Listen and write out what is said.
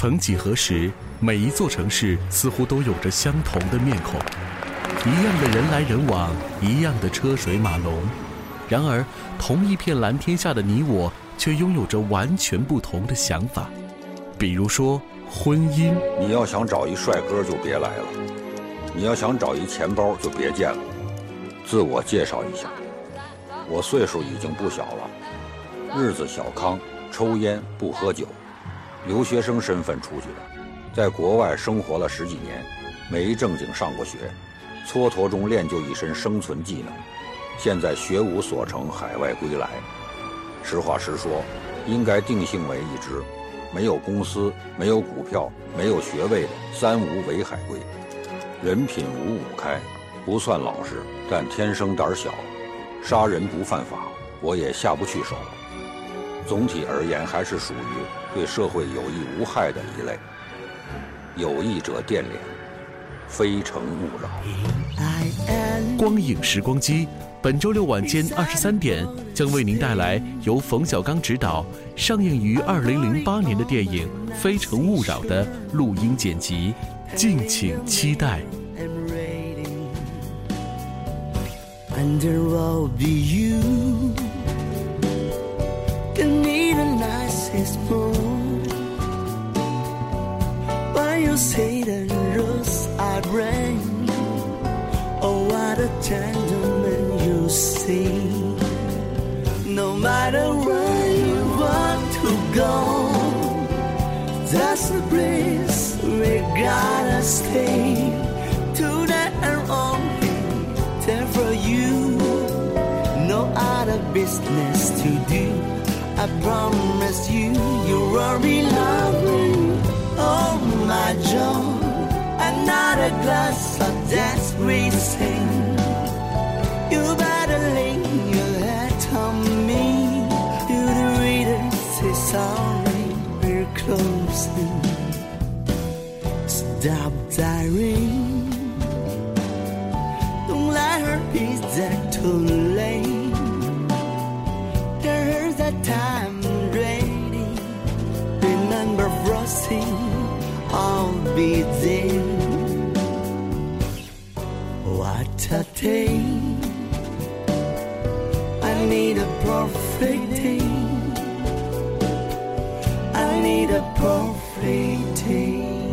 曾几何时，每一座城市似乎都有着相同的面孔，一样的人来人往，一样的车水马龙。然而，同一片蓝天下的你我，却拥有着完全不同的想法。比如说，婚姻。你要想找一帅哥，就别来了；你要想找一钱包，就别见了。自我介绍一下，我岁数已经不小了，日子小康，抽烟不喝酒，留学生身份出去的，在国外生活了十几年，没正经上过学，蹉跎中练就一身生存技能。现在学无所成，海外归来。实话实说，应该定性为一只没有公司、没有股票、没有学位的三无伪海归。人品五五开，不算老实，但天生胆小。杀人不犯法，我也下不去手。总体而言，还是属于对社会有益无害的一类。有益者电联，非诚勿扰。光影时光机。本周六晚间二十三点，将为您带来由冯小刚执导、上映于二零零八年的电影《非诚勿扰》的录音剪辑，敬请期待。Oh, see. No matter where you want to go, that's the place we gotta stay. Tonight and only there for you. No other business to do. I promise you, you will be lovely. Oh my joy, another glass of desperate sing. You better lay your head on me. You the reader say sorry, we're closing. Stop tiring. I'll. What a day. I need a perfect day. I need a perfect day.